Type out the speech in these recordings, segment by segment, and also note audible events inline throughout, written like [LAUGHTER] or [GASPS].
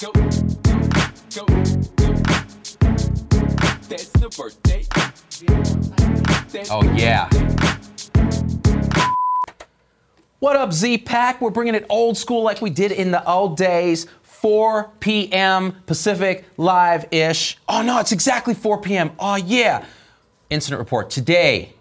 Go, go, go, go, go, go. That's the birthday. That's Oh, yeah. What up, Z Pack? We're bringing it old school like we did in the old days. 4 p.m. Pacific live ish. Oh, no, it's exactly 4 p.m. Oh, yeah. Incident report. Today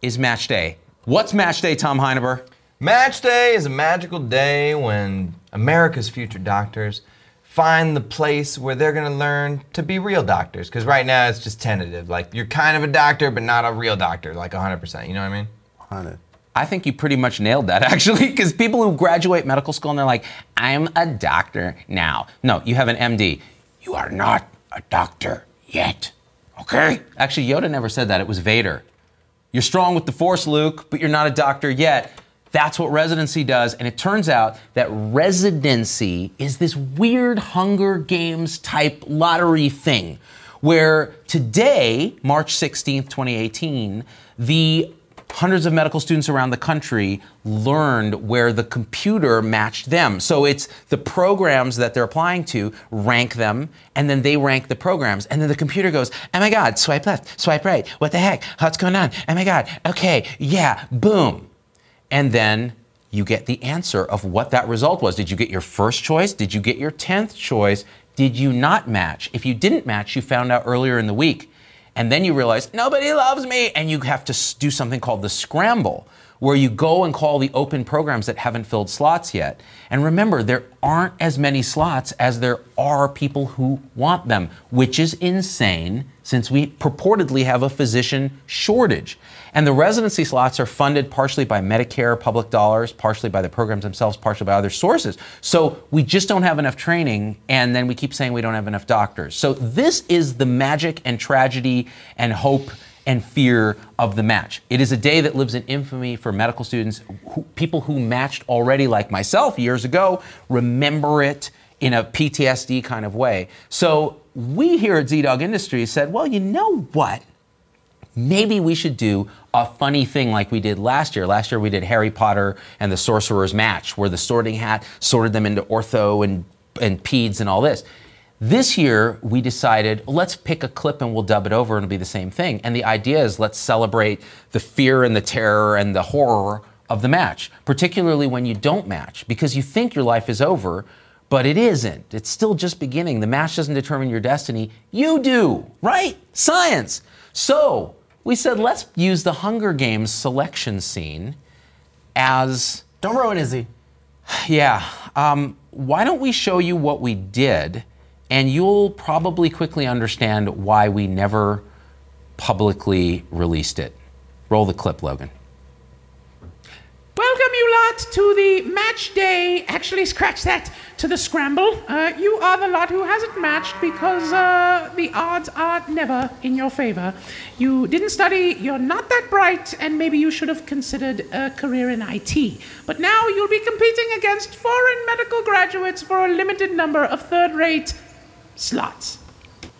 is match day. What's match day, Tom Heineber? Match day is a magical day when America's future doctors find the place where they're going to learn to be real doctors. Because right now it's just tentative. Like you're kind of a doctor, but not a real doctor, like 100%. You know what I mean? Hunted. I think you pretty much nailed that [LAUGHS] actually, because people who graduate medical school and they're like, I'm a doctor now. No, you have an MD. You are not a doctor yet. Okay? Actually, Yoda never said that. It was Vader. You're strong with the Force, Luke, but you're not a doctor yet. That's what residency does. And it turns out that residency is this weird Hunger Games type lottery thing where today, March 16th, 2018, the hundreds of medical students around the country learned where the computer matched them. So it's the programs that they're applying to rank them, and then they rank the programs. And then the computer goes, oh my God, swipe left, swipe right. What the heck? What's going on? Oh my God. Okay, yeah, boom. And then you get the answer of what that result was. Did you get your first choice? Did you get your 10th choice? Did you not match? If you didn't match, you found out earlier in the week. And then you realize nobody loves me. And you have to do something called the scramble, where you go and call the open programs that haven't filled slots yet. And remember, there aren't as many slots as there are people who want them, which is insane since we purportedly have a physician shortage. And the residency slots are funded partially by Medicare public dollars, partially by the programs themselves, partially by other sources. So we just don't have enough training, and then we keep saying we don't have enough doctors. So this is the magic and tragedy and hope and fear of the match. It is a day that lives in infamy for medical students, who, people who matched already, like myself years ago, remember it in a PTSD kind of way. So we here at ZDogg Industries said, well, you know what? maybe we should do a funny thing like we did last year. Last year we did Harry Potter and the Sorcerer's Match, where the sorting hat sorted them into ortho and, and peds and all this. This year we decided let's pick a clip and we'll dub it over and it'll be the same thing. And the idea is let's celebrate the fear and the terror and the horror of the match, particularly when you don't match, because you think your life is over, but it isn't. It's still just beginning. The match doesn't determine your destiny. You do, right? Science. So we said let's use the Hunger Games selection scene as Don't ruin Izzy. yeah. Um, why don't we show you what we did, and you'll probably quickly understand why we never publicly released it. Roll the clip, Logan. To the match day. Actually, scratch that. To the scramble. Uh, you are the lot who hasn't matched because uh, the odds are never in your favor. You didn't study, you're not that bright, and maybe you should have considered a career in IT. But now you'll be competing against foreign medical graduates for a limited number of third rate slots.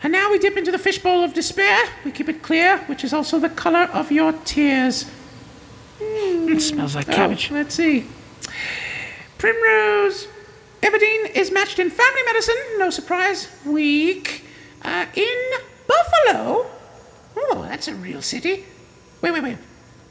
And now we dip into the fishbowl of despair. We keep it clear, which is also the color of your tears. It smells like Oh, cabbage. let's see. Primrose. Everdeen is matched in family medicine, no surprise. week Uh, in Buffalo. Oh, that's a real city. Wait, wait, wait.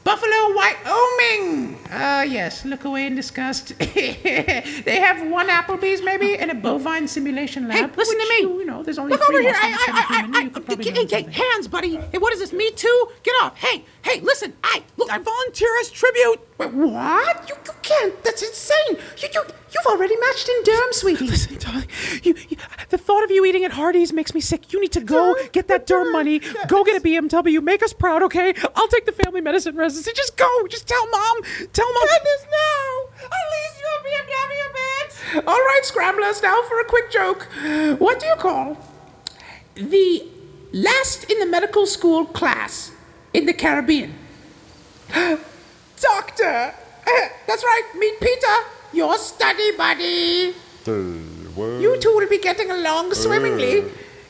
Buffalo, Wyoming. Ah, yes. Look away in disgust. [LAUGHS] they have one Applebee's, maybe, and a bovine simulation lab. Hey, listen to me. You know, there's only Look three over here. more I, slots in a I, I, human. I, I, hey, hey, hands, buddy. Hey, what is this? Me too? Get off. Hey, hey, listen. I look. I volunteer as tribute. Wait, what? You, you can't. That's insane. You, you, you've already matched in Durham, sweetie. Listen, darling, you, you, the thought of you eating at Hardee's makes me sick. You need to go get that Durham money. Go get a BMW. Make us proud, okay? I'll take the family medicine residency. Just go. Just tell mom. Tell mom. Goodness, no! At least you're a BMW, bitch! All right, scramblers, now for a quick joke. What do you call the last in the medical school class in the Caribbean? [GASPS] [GASPS] Doctor! Eh, that's right, meet Peter, your study buddy. You two will be getting along eh. swimmingly.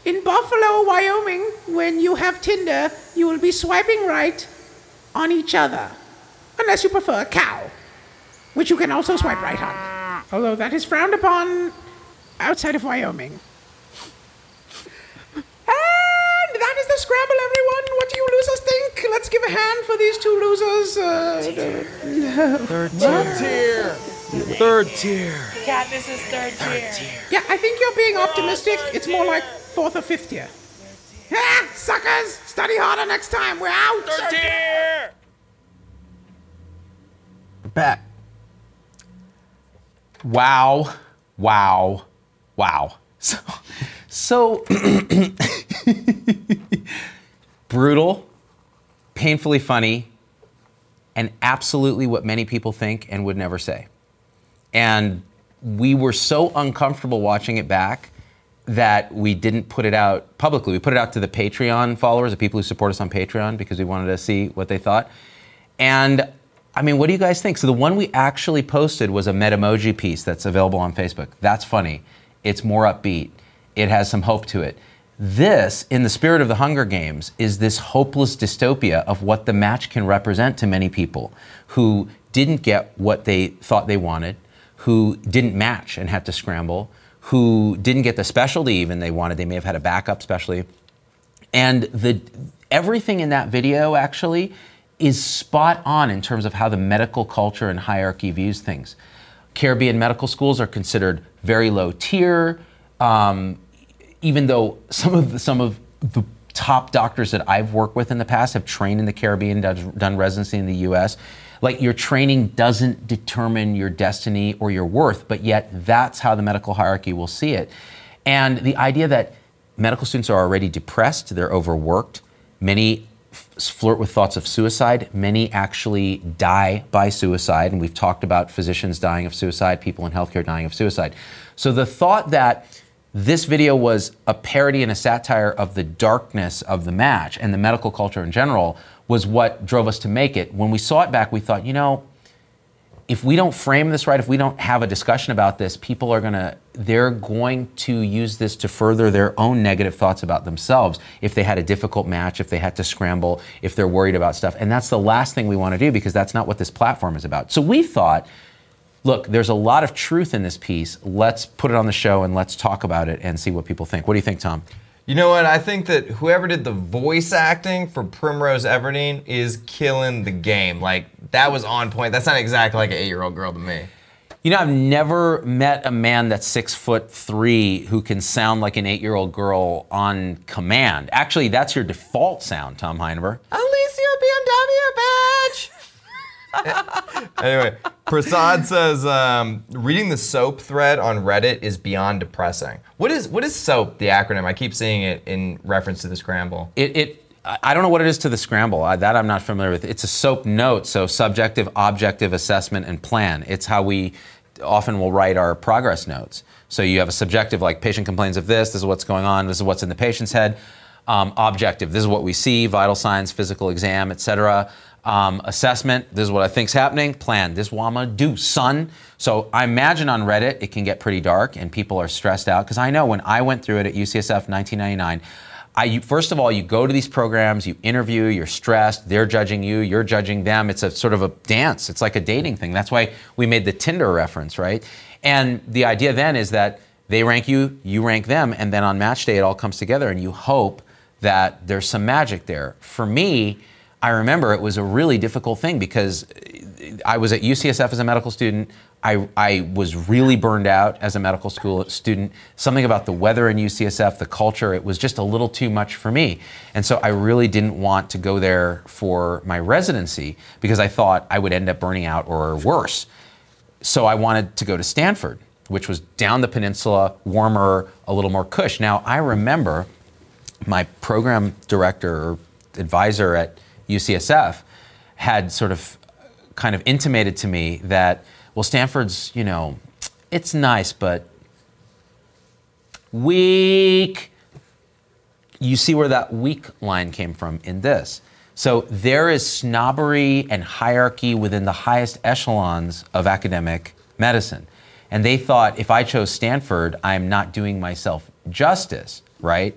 In Buffalo, Wyoming, when you have Tinder, you will be swiping right on each other. Unless you prefer a cow, which you can also swipe right on. Although that is frowned upon outside of Wyoming. And that is the scramble, everyone. Hand for these two losers. Uh, Third tier. Katniss is third tier. yeah, I think you're being optimistic. It's more like fourth or fifth tier. Ah, suckers! Study harder next time. We're out. Third tier. Back. Wow, wow, wow. So, so [COUGHS] brutal, painfully funny, and absolutely what many people think and would never say. And we were so uncomfortable watching it back that we didn't put it out publicly. We put it out to the Patreon followers, the people who support us on Patreon, because we wanted to see what they thought. And I mean, what do you guys think? So the one we actually posted was a Metamoji piece that's available on Facebook. That's funny. It's more upbeat. It has some hope to it. This, in the spirit of the Hunger Games, is this hopeless dystopia of what the match can represent to many people who didn't get what they thought they wanted, who didn't match and had to scramble, who didn't get the specialty even they wanted. They may have had a backup specialty. And the everything in that video actually is spot on in terms of how the medical culture and hierarchy views things. Caribbean medical schools are considered very low tier, um, even though some of the, some of the top doctors that I've worked with in the past have trained in the Caribbean, done, done residency in the U.S. Like your training doesn't determine your destiny or your worth, but yet that's how the medical hierarchy will see it. And the idea that medical students are already depressed, they're overworked, many flirt with thoughts of suicide, many actually die by suicide, and we've talked about physicians dying of suicide, people in healthcare dying of suicide. So the thought that this video was a parody and a satire of the darkness of the match and the medical culture in general was what drove us to make it. When we saw it back, we thought, you know, if we don't frame this right, if we don't have a discussion about this, people are gonna, they're going to use this to further their own negative thoughts about themselves if they had a difficult match, if they had to scramble, if they're worried about stuff. And that's the last thing we wanna do because that's not what this platform is about. So we thought, look, there's a lot of truth in this piece. Let's put it on the show and let's talk about it and see what people think. What do you think, Tom? You know what? I think that whoever did the voice acting for Primrose Everdeen is killing the game. Like that was on point. That's not exactly like an eight-year-old girl to me. You know, I've never met a man that's six foot three who can sound like an eight year old girl on command. Actually, that's your default sound, Tom Heineber. Alicia BMW, bitch. Anyway, Prasad says um, reading the soap thread on Reddit is beyond depressing. What is what is soap? The acronym. I keep seeing it in reference to the scramble. It, it I don't know what it is to the scramble. I, that I'm not familiar with. It's a SOAP note, so subjective, objective assessment, and plan. It's how we often will write our progress notes. So you have a subjective, like patient complains of this, this is what's going on, this is what's in the patient's head. Um, objective, this is what we see, vital signs, physical exam, etc. Um, assessment, this is what I think's happening. Plan, this is what I'm gonna do, son. So I imagine on Reddit it can get pretty dark and people are stressed out because I know when I went through it at UCSF 1999. I, you, first of all, you go to these programs, you interview, you're stressed, they're judging you, you're judging them. It's a sort of a dance. It's like a dating thing. That's why we made the Tinder reference, right? And the idea then is that they rank you, you rank them, and then on match day it all comes together and you hope that there's some magic there. For me, I remember it was a really difficult thing because I was at UCSF as a medical student. I, I was really burned out as a medical school student. Something about the weather in UCSF, the culture, it was just a little too much for me. And so I really didn't want to go there for my residency because I thought I would end up burning out or worse. So I wanted to go to Stanford, which was down the peninsula, warmer, a little more cush. Now I remember my program director or advisor at UCSF had sort of kind of intimated to me that well Stanford's you know it's nice, but weak. You see where that weak line came from in this. So there is snobbery and hierarchy within the highest echelons of academic medicine. And they thought if I chose Stanford, I'm not doing myself justice, right?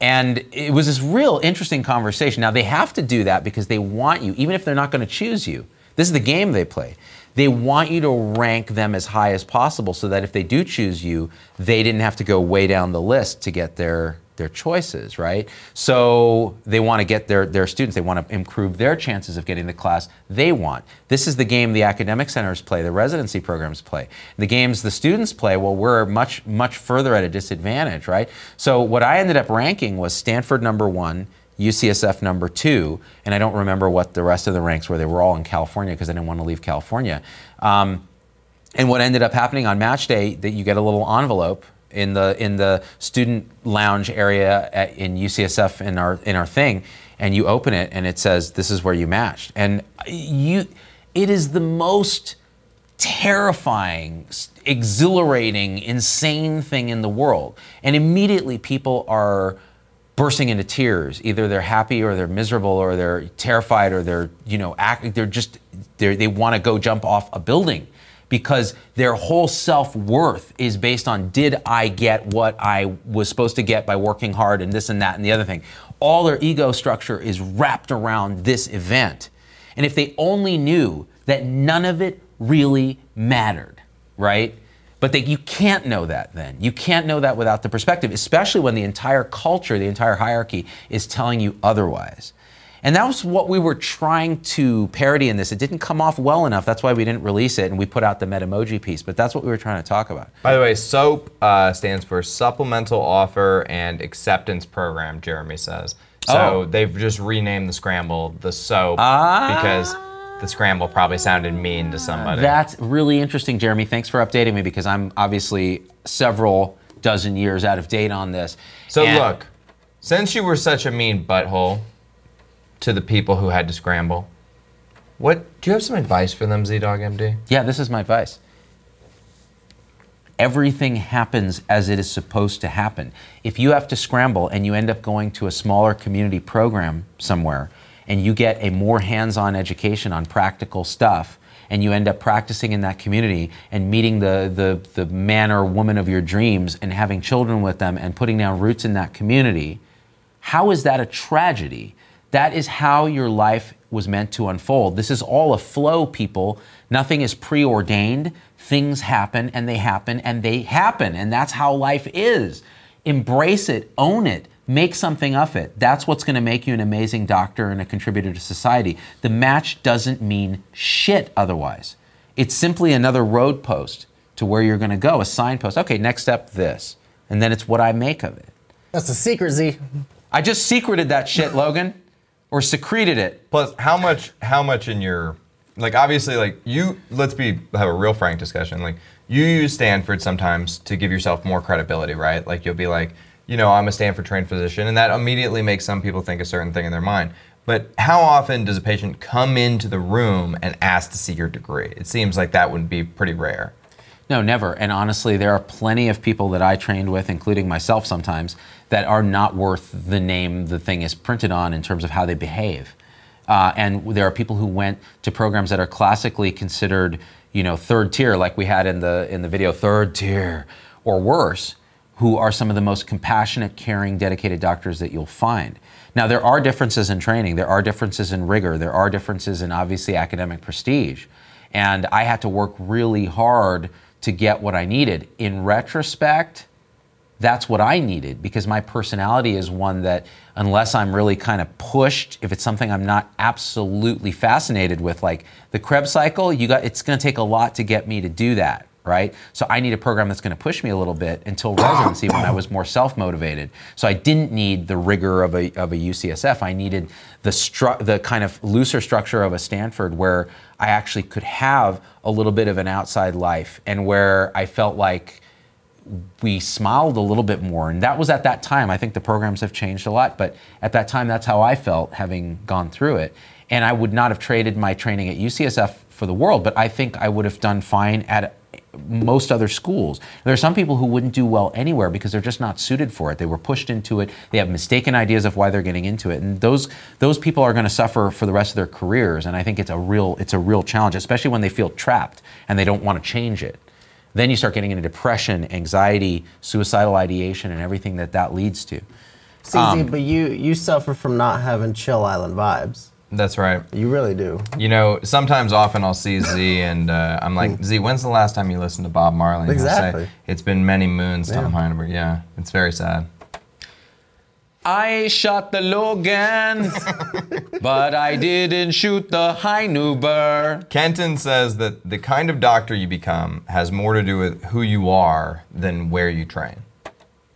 And it was this real interesting conversation. Now, they have to do that because they want you, even if they're not going to choose you. This is the game they play. They want you to rank them as high as possible so that if they do choose you, they didn't have to go way down the list to get their their choices, right? So they want to get their, their students, they want to improve their chances of getting the class they want. This is the game the academic centers play, the residency programs play. The games the students play, well, we're much, much further at a disadvantage, right? So what I ended up ranking was Stanford number one, UCSF number two, and I don't remember what the rest of the ranks were. They were all in California because I didn't want to leave California. Um, and what ended up happening on match day, that you get a little envelope in the in the student lounge area at, in UCSF in our in our thing, and you open it and it says this is where you matched, and you, it is the most terrifying, exhilarating, insane thing in the world, and immediately people are bursting into tears. Either they're happy or they're miserable or they're terrified or they're you know act, they're just they're, they want to go jump off a building because their whole self worth is based on did I get what I was supposed to get by working hard and this and that and the other thing. All their ego structure is wrapped around this event. And if they only knew that none of it really mattered, right? But they, you can't know that then. You can't know that without the perspective, especially when the entire culture, the entire hierarchy is telling you otherwise. And that was what we were trying to parody in this. It didn't come off well enough. That's why we didn't release it and we put out the Metamoji piece. But that's what we were trying to talk about. By the way, SOAP uh, stands for Supplemental Offer and Acceptance Program, Jeremy says. So Oh. they've just renamed the scramble the SOAP Ah. because the scramble probably sounded mean to somebody. That's really interesting, Jeremy. Thanks for updating me because I'm obviously several dozen years out of date on this. so And- look, since you were such a mean butthole to the people who had to scramble, what do you have some advice for them, ZDoggMD? Yeah, this is my advice. Everything happens as it is supposed to happen. If you have to scramble and you end up going to a smaller community program somewhere and you get a more hands on education on practical stuff and you end up practicing in that community and meeting the, the, the man or woman of your dreams and having children with them and putting down roots in that community, how is that a tragedy? That is how your life was meant to unfold. This is all a flow, people. Nothing is preordained. Things happen and they happen and they happen. And that's how life is. Embrace it, own it, make something of it. That's what's going to make you an amazing doctor and a contributor to society. The match doesn't mean shit otherwise. It's simply another road post to where you're going to go, a signpost. Okay, next step, this. And then it's what I make of it. That's a secret, Z. I just secreted that shit, Logan, or secreted it. Plus, how much? How much in your like? Obviously, like you. Let's be have a real frank discussion. Like you use Stanford sometimes to give yourself more credibility, right? Like you'll be like, you know, I'm a Stanford trained physician, and that immediately makes some people think a certain thing in their mind. But how often does a patient come into the room and ask to see your degree? It seems like that would be pretty rare. No, never. And honestly, there are plenty of people that I trained with, including myself sometimes, that are not worth the name the thing is printed on in terms of how they behave. Uh, and there are people who went to programs that are classically considered, you know, third tier, like we had in the in the video, third tier or worse, who are some of the most compassionate, caring, dedicated doctors that you'll find. Now, there are differences in training, there are differences in rigor, there are differences in obviously academic prestige. And I had to work really hard to get what I needed. In retrospect, that's what I needed because my personality is one that, unless I'm really kind of pushed, if it's something I'm not absolutely fascinated with, like the Krebs cycle, you got it's going to take a lot to get me to do that, right? So I need a program that's going to push me a little bit until residency when I was more self-motivated. So I didn't need the rigor of a of a UCSF. I needed the stru- the kind of looser structure of a Stanford where I actually could have a little bit of an outside life and where I felt like we smiled a little bit more. And that was at that time. I think the programs have changed a lot, but at that time, that's how I felt having gone through it. And I would not have traded my training at UCSF for the world, but I think I would have done fine at most other schools. There are some people who wouldn't do well anywhere because they're just not suited for it. They were pushed into it. They have mistaken ideas of why they're getting into it, and those those people are going to suffer for the rest of their careers. And I think it's a real it's a real challenge, especially when they feel trapped and they don't want to change it. Then you start getting into depression, anxiety, suicidal ideation, and everything that that leads to. CZ, um, but you you suffer from not having chill island vibes. That's right. You really do. You know, sometimes often I'll see Z and uh, I'm like, Z, when's the last time you listened to Bob Marley? And he'll say, Exactly. it's been many moons, Tom Heineberg. Yeah, it's very sad. I shot the Logan, [LAUGHS] but I didn't shoot the Heinuber. Kenton says that the kind of doctor you become has more to do with who you are than where you train.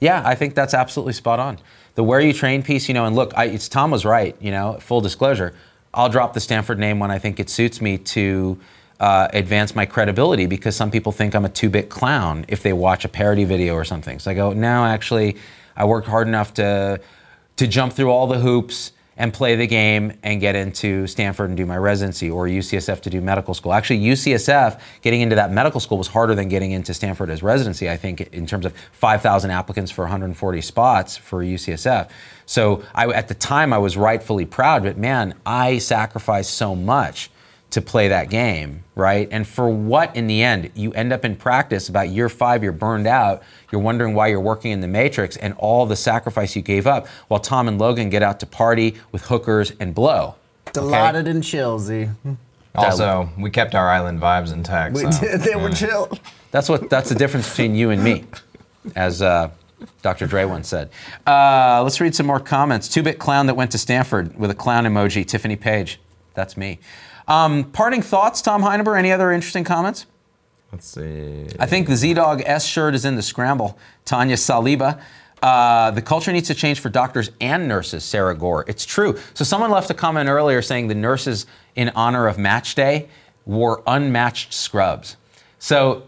Yeah, I think that's absolutely spot on. The where you train piece, you know, and look, I, it's Tom was right. You know, full disclosure, I'll drop the Stanford name when I think it suits me to uh, advance my credibility because some people think I'm a two-bit clown if they watch a parody video or something. So I go, no, actually, I worked hard enough to to jump through all the hoops and play the game and get into Stanford and do my residency or UCSF to do medical school. Actually, UCSF, getting into that medical school was harder than getting into Stanford as residency, I think, in terms of 5,000 applicants for 140 spots for UCSF. So I, at the time, I was rightfully proud, but man, I sacrificed so much to play that game, right? And for what in the end? You end up in practice about year five, you're burned out, you're wondering why you're working in the matrix and all the sacrifice you gave up while Tom and Logan get out to party with hookers and blow. Delighted and chill, Z. Also, we kept our island vibes intact. We so, did, they were chill. That's what that's the difference between you and me, as uh, Dr. Dre once said. Uh, let's read some more comments. Two-bit clown that went to Stanford with a clown emoji. Tiffany Page, that's me. Um, parting thoughts, Tom Heineber. Any other interesting comments? Let's see. I think the Z Dog S shirt is in the scramble. Tanya Saliba. Uh, the culture needs to change for doctors and nurses, Sarah Gore. It's true. So, someone left a comment earlier saying the nurses, in honor of match day, wore unmatched scrubs. So,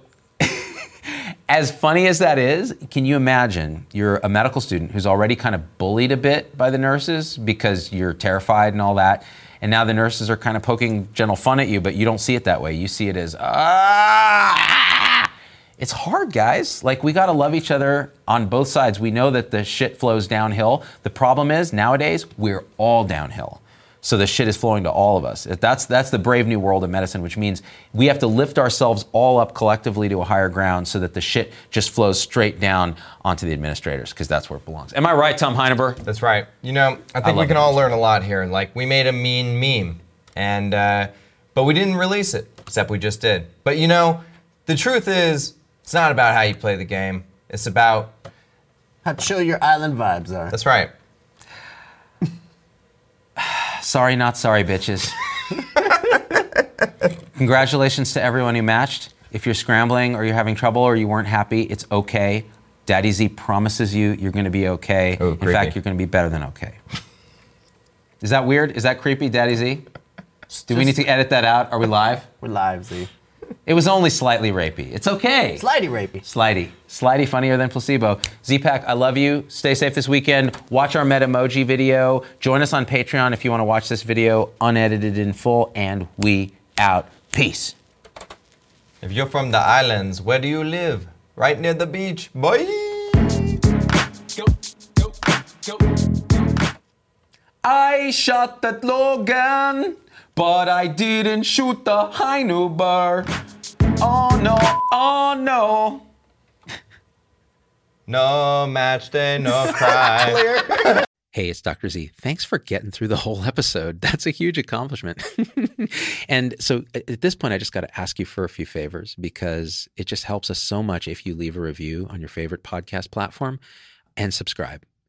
as funny as that is, can you imagine you're a medical student who's already kind of bullied a bit by the nurses because you're terrified and all that, and now the nurses are kind of poking gentle fun at you, but you don't see it that way. You see it as, ah! It's hard, guys. Like, we got to love each other on both sides. We know that the shit flows downhill. The problem is, nowadays, we're all downhill. So the shit is flowing to all of us. That's that's the brave new world of medicine, which means we have to lift ourselves all up collectively to a higher ground, so that the shit just flows straight down onto the administrators, because that's where it belongs. Am I right, Tom Heineber? That's right. You know, I think we can all learn a lot here. Like, we made a mean meme, and uh, but we didn't release it, except we just did. But you know, the truth is, it's not about how you play the game. It's about How chill your island vibes are. that's right. Sorry, not sorry, bitches. [LAUGHS] Congratulations to everyone who matched. If you're scrambling or you're having trouble or you weren't happy, it's okay. Daddy Z promises you you're going to be okay. Oh, In creepy. fact, you're going to be better than okay. Is that weird? Is that creepy, Daddy Z? Do we need to edit that out? Are we live? We're live, Z. It was only slightly rapey. It's okay. Slidey rapey. Slidey. Slidey funnier than placebo. Z-Pack, I love you. Stay safe this weekend. Watch our Metamoji video. Join us on Patreon if you want to watch this video unedited in full. And we out. Peace. If you're from the islands, where do you live? Right near the beach. Bye. Go, go, go, go. I shot that Logan, but I didn't shoot the Heinuber. Oh no, oh no. No match day, no cry. [LAUGHS] Hey, it's Dr. Z. Thanks for getting through the whole episode. That's a huge accomplishment. [LAUGHS] and so at at this point, I just got to ask you for a few favors because it just helps us so much if you leave a review on your favorite podcast platform and subscribe.